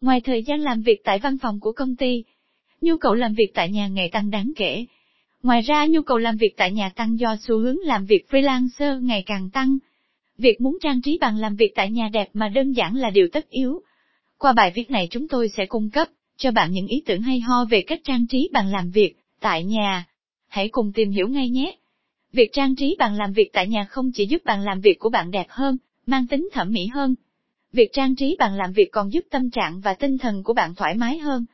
Ngoài thời gian làm việc tại văn phòng của công ty, nhu cầu làm việc tại nhà ngày tăng đáng kể. Ngoài ra nhu cầu làm việc tại nhà tăng do xu hướng làm việc freelancer ngày càng tăng. Việc muốn trang trí bàn làm việc tại nhà đẹp mà đơn giản là điều tất yếu. Qua bài viết này chúng tôi sẽ cung cấp cho bạn những ý tưởng hay ho về cách trang trí bàn làm việc tại nhà. Hãy cùng tìm hiểu ngay nhé. Việc trang trí bàn làm việc tại nhà không chỉ giúp bàn làm việc của bạn đẹp hơn, mang tính thẩm mỹ hơn. Việc trang trí bàn làm việc còn giúp tâm trạng và tinh thần của bạn thoải mái hơn,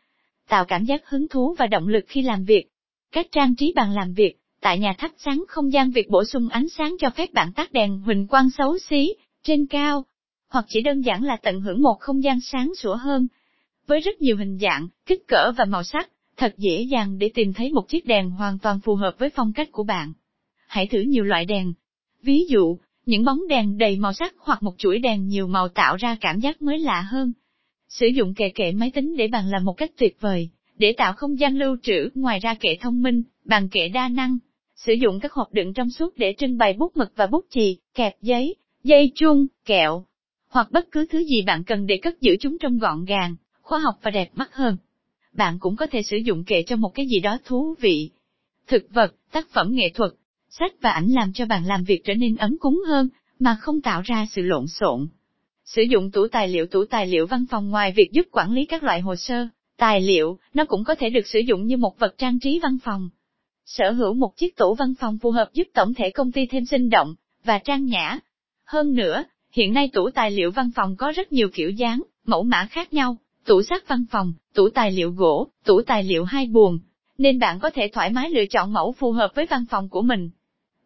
tạo cảm giác hứng thú và động lực khi làm việc. Cách trang trí bàn làm việc, tại nhà thắp sáng không gian việc bổ sung ánh sáng cho phép bạn tắt đèn huỳnh quang xấu xí, trên cao, hoặc chỉ đơn giản là tận hưởng một không gian sáng sủa hơn. Với rất nhiều hình dạng, kích cỡ và màu sắc, thật dễ dàng để tìm thấy một chiếc đèn hoàn toàn phù hợp với phong cách của bạn. Hãy thử nhiều loại đèn. Ví dụ, những bóng đèn đầy màu sắc hoặc một chuỗi đèn nhiều màu tạo ra cảm giác mới lạ hơn. Sử dụng kệ kệ máy tính để bàn là một cách tuyệt vời, để tạo không gian lưu trữ, ngoài ra kệ thông minh, bàn kệ đa năng. Sử dụng các hộp đựng trong suốt để trưng bày bút mực và bút chì, kẹp giấy, dây chuông, kẹo, hoặc bất cứ thứ gì bạn cần để cất giữ chúng trong gọn gàng, khoa học và đẹp mắt hơn. Bạn cũng có thể sử dụng kệ cho một cái gì đó thú vị. Thực vật, tác phẩm nghệ thuật, sách và ảnh làm cho bạn làm việc trở nên ấm cúng hơn, mà không tạo ra sự lộn xộn. Sử dụng tủ tài liệu Tủ tài liệu văn phòng ngoài việc giúp quản lý các loại hồ sơ, tài liệu, nó cũng có thể được sử dụng như một vật trang trí văn phòng. Sở hữu một chiếc tủ văn phòng phù hợp giúp tổng thể công ty thêm sinh động, và trang nhã. Hơn nữa, hiện nay tủ tài liệu văn phòng có rất nhiều kiểu dáng, mẫu mã khác nhau, tủ sắt văn phòng, tủ tài liệu gỗ, tủ tài liệu hai buồng, nên bạn có thể thoải mái lựa chọn mẫu phù hợp với văn phòng của mình.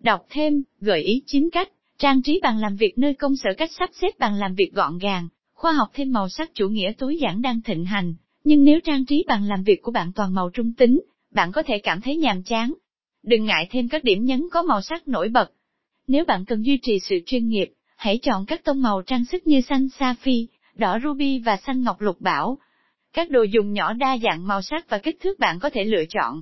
Đọc thêm, gợi ý 9 cách, trang trí bàn làm việc nơi công sở cách sắp xếp bàn làm việc gọn gàng, khoa học thêm màu sắc chủ nghĩa tối giản đang thịnh hành, nhưng nếu trang trí bàn làm việc của bạn toàn màu trung tính, bạn có thể cảm thấy nhàm chán. Đừng ngại thêm các điểm nhấn có màu sắc nổi bật. Nếu bạn cần duy trì sự chuyên nghiệp, hãy chọn các tông màu trang sức như xanh sapphire, đỏ ruby và xanh ngọc lục bảo. Các đồ dùng nhỏ đa dạng màu sắc và kích thước bạn có thể lựa chọn.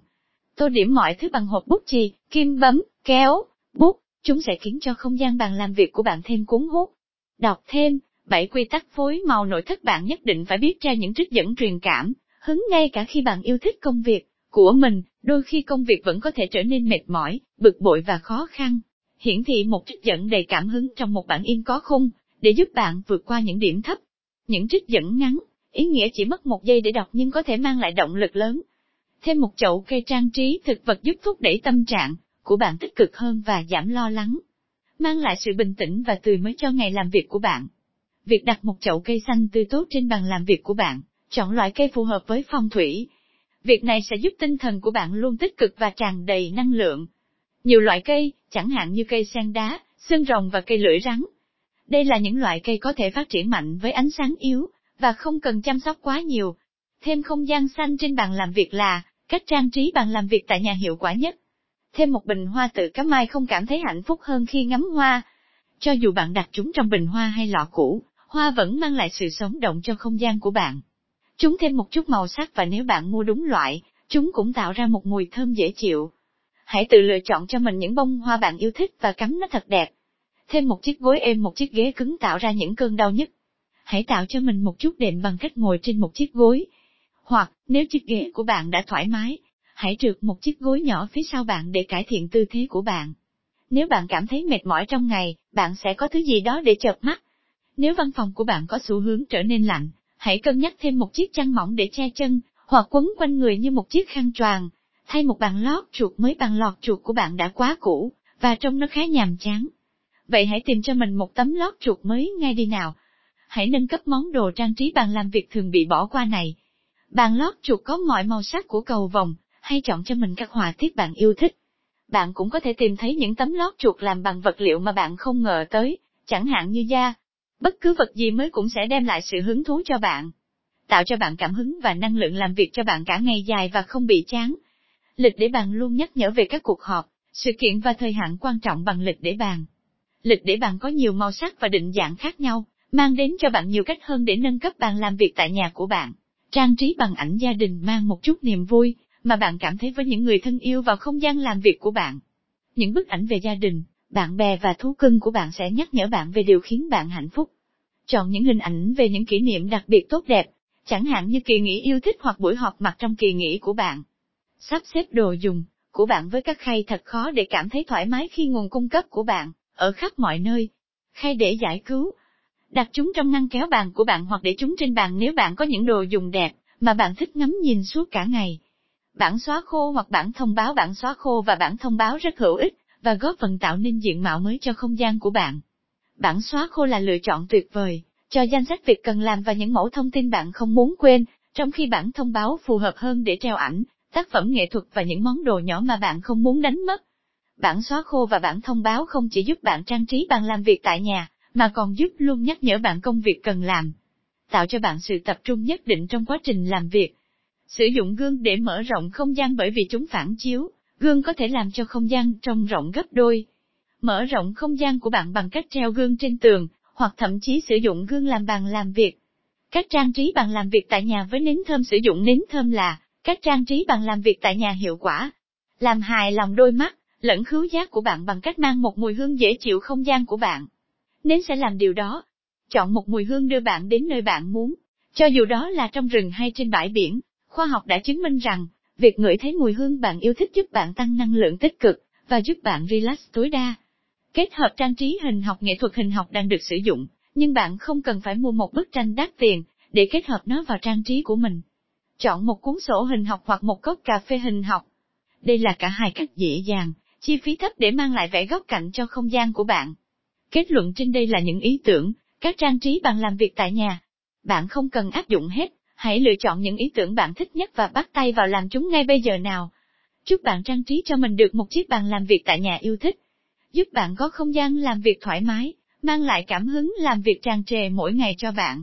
Tô điểm mọi thứ bằng hộp bút chì, kim bấm, kéo, bút, chúng sẽ khiến cho không gian bàn làm việc của bạn thêm cuốn hút. Đọc thêm, 7 quy tắc phối màu nội thất bạn nhất định phải biết ra những trích dẫn truyền cảm, hứng ngay cả khi bạn yêu thích công việc của mình, đôi khi công việc vẫn có thể trở nên mệt mỏi, bực bội và khó khăn. Hiển thị một trích dẫn đầy cảm hứng trong một bản in có khung, để giúp bạn vượt qua những điểm thấp. Những trích dẫn ngắn, ý nghĩa chỉ mất một giây để đọc nhưng có thể mang lại động lực lớn. Thêm một chậu cây trang trí thực vật giúp thúc đẩy tâm trạng của bạn tích cực hơn và giảm lo lắng. Mang lại sự bình tĩnh và tươi mới cho ngày làm việc của bạn. Việc đặt một chậu cây xanh tươi tốt trên bàn làm việc của bạn, chọn loại cây phù hợp với phong thủy. Việc này sẽ giúp tinh thần của bạn luôn tích cực và tràn đầy năng lượng. Nhiều loại cây, chẳng hạn như cây sen đá, xương rồng và cây lưỡi rắn. Đây là những loại cây có thể phát triển mạnh với ánh sáng yếu, và không cần chăm sóc quá nhiều. Thêm không gian xanh trên bàn làm việc là cách trang trí bàn làm việc tại nhà hiệu quả nhất. Thêm một bình hoa tự cắm mai không cảm thấy hạnh phúc hơn khi ngắm hoa. Cho dù bạn đặt chúng trong bình hoa hay lọ cũ, hoa vẫn mang lại sự sống động cho không gian của bạn. Chúng thêm một chút màu sắc và nếu bạn mua đúng loại, chúng cũng tạo ra một mùi thơm dễ chịu. Hãy tự lựa chọn cho mình những bông hoa bạn yêu thích và cắm nó thật đẹp. Thêm một chiếc gối êm một chiếc ghế cứng tạo ra những cơn đau nhất. Hãy tạo cho mình một chút đệm bằng cách ngồi trên một chiếc gối. Hoặc, nếu chiếc ghế của bạn đã thoải mái, hãy trượt một chiếc gối nhỏ phía sau bạn để cải thiện tư thế của bạn. Nếu bạn cảm thấy mệt mỏi trong ngày, bạn sẽ có thứ gì đó để chợp mắt. Nếu văn phòng của bạn có xu hướng trở nên lạnh, hãy cân nhắc thêm một chiếc chăn mỏng để che chân, hoặc quấn quanh người như một chiếc khăn choàng. Thay một bàn lót chuột mới bàn lọt chuột của bạn đã quá cũ, và trông nó khá nhàm chán. Vậy hãy tìm cho mình một tấm lót chuột mới ngay đi nào. Hãy nâng cấp món đồ trang trí bàn làm việc thường bị bỏ qua này. Bàn lót chuột có mọi màu sắc của cầu vồng, hay chọn cho mình các họa tiết bạn yêu thích. Bạn cũng có thể tìm thấy những tấm lót chuột làm bằng vật liệu mà bạn không ngờ tới, chẳng hạn như da. Bất cứ vật gì mới cũng sẽ đem lại sự hứng thú cho bạn. Tạo cho bạn cảm hứng và năng lượng làm việc cho bạn cả ngày dài và không bị chán. Lịch để bàn luôn nhắc nhở về các cuộc họp, sự kiện và thời hạn quan trọng bằng lịch để bàn. Lịch để bàn có nhiều màu sắc và định dạng khác nhau, mang đến cho bạn nhiều cách hơn để nâng cấp bàn làm việc tại nhà của bạn. Trang trí bằng ảnh gia đình mang một chút niềm vui, mà bạn cảm thấy với những người thân yêu vào không gian làm việc của bạn. Những bức ảnh về gia đình, bạn bè và thú cưng của bạn sẽ nhắc nhở bạn về điều khiến bạn hạnh phúc. Chọn những hình ảnh về những kỷ niệm đặc biệt tốt đẹp, chẳng hạn như kỳ nghỉ yêu thích hoặc buổi họp mặt trong kỳ nghỉ của bạn. Sắp xếp đồ dùng của bạn với các khay thật khó để cảm thấy thoải mái khi nguồn cung cấp của bạn ở khắp mọi nơi. Khay để giải cứu, đặt chúng trong ngăn kéo bàn của bạn hoặc để chúng trên bàn nếu bạn có những đồ dùng đẹp mà bạn thích ngắm nhìn suốt cả ngày. Bản xóa khô hoặc bản thông báo bản xóa khô và bản thông báo rất hữu ích và góp phần tạo nên diện mạo mới cho không gian của bạn. Bản xóa khô là lựa chọn tuyệt vời cho danh sách việc cần làm và những mẫu thông tin bạn không muốn quên, trong khi bản thông báo phù hợp hơn để treo ảnh, tác phẩm nghệ thuật và những món đồ nhỏ mà bạn không muốn đánh mất. Bản xóa khô và bản thông báo không chỉ giúp bạn trang trí bàn làm việc tại nhà, mà còn giúp luôn nhắc nhở bạn công việc cần làm. Tạo cho bạn sự tập trung nhất định trong quá trình làm việc. Sử dụng gương để mở rộng không gian bởi vì chúng phản chiếu, gương có thể làm cho không gian trông rộng gấp đôi. Mở rộng không gian của bạn bằng cách treo gương trên tường, hoặc thậm chí sử dụng gương làm bàn làm việc. Cách trang trí bàn làm việc tại nhà với nến thơm sử dụng nến thơm là cách trang trí bàn làm việc tại nhà hiệu quả. Làm hài lòng đôi mắt, lẫn khứu giác của bạn bằng cách mang một mùi hương dễ chịu không gian của bạn. Nến sẽ làm điều đó. Chọn một mùi hương đưa bạn đến nơi bạn muốn, cho dù đó là trong rừng hay trên bãi biển. Khoa học đã chứng minh rằng, việc ngửi thấy mùi hương bạn yêu thích giúp bạn tăng năng lượng tích cực, và giúp bạn relax tối đa. Kết hợp trang trí hình học nghệ thuật hình học đang được sử dụng, nhưng bạn không cần phải mua một bức tranh đắt tiền để kết hợp nó vào trang trí của mình. Chọn một cuốn sổ hình học hoặc một cốc cà phê hình học. Đây là cả hai cách dễ dàng, chi phí thấp để mang lại vẻ góc cạnh cho không gian của bạn. Kết luận trên đây là những ý tưởng, các trang trí bằng làm việc tại nhà. Bạn không cần áp dụng hết, hãy lựa chọn những ý tưởng bạn thích nhất và bắt tay vào làm chúng ngay bây giờ nào. Chúc bạn trang trí cho mình được một chiếc bàn làm việc tại nhà yêu thích giúp bạn có không gian làm việc thoải mái, mang lại cảm hứng làm việc tràn trề mỗi ngày cho bạn.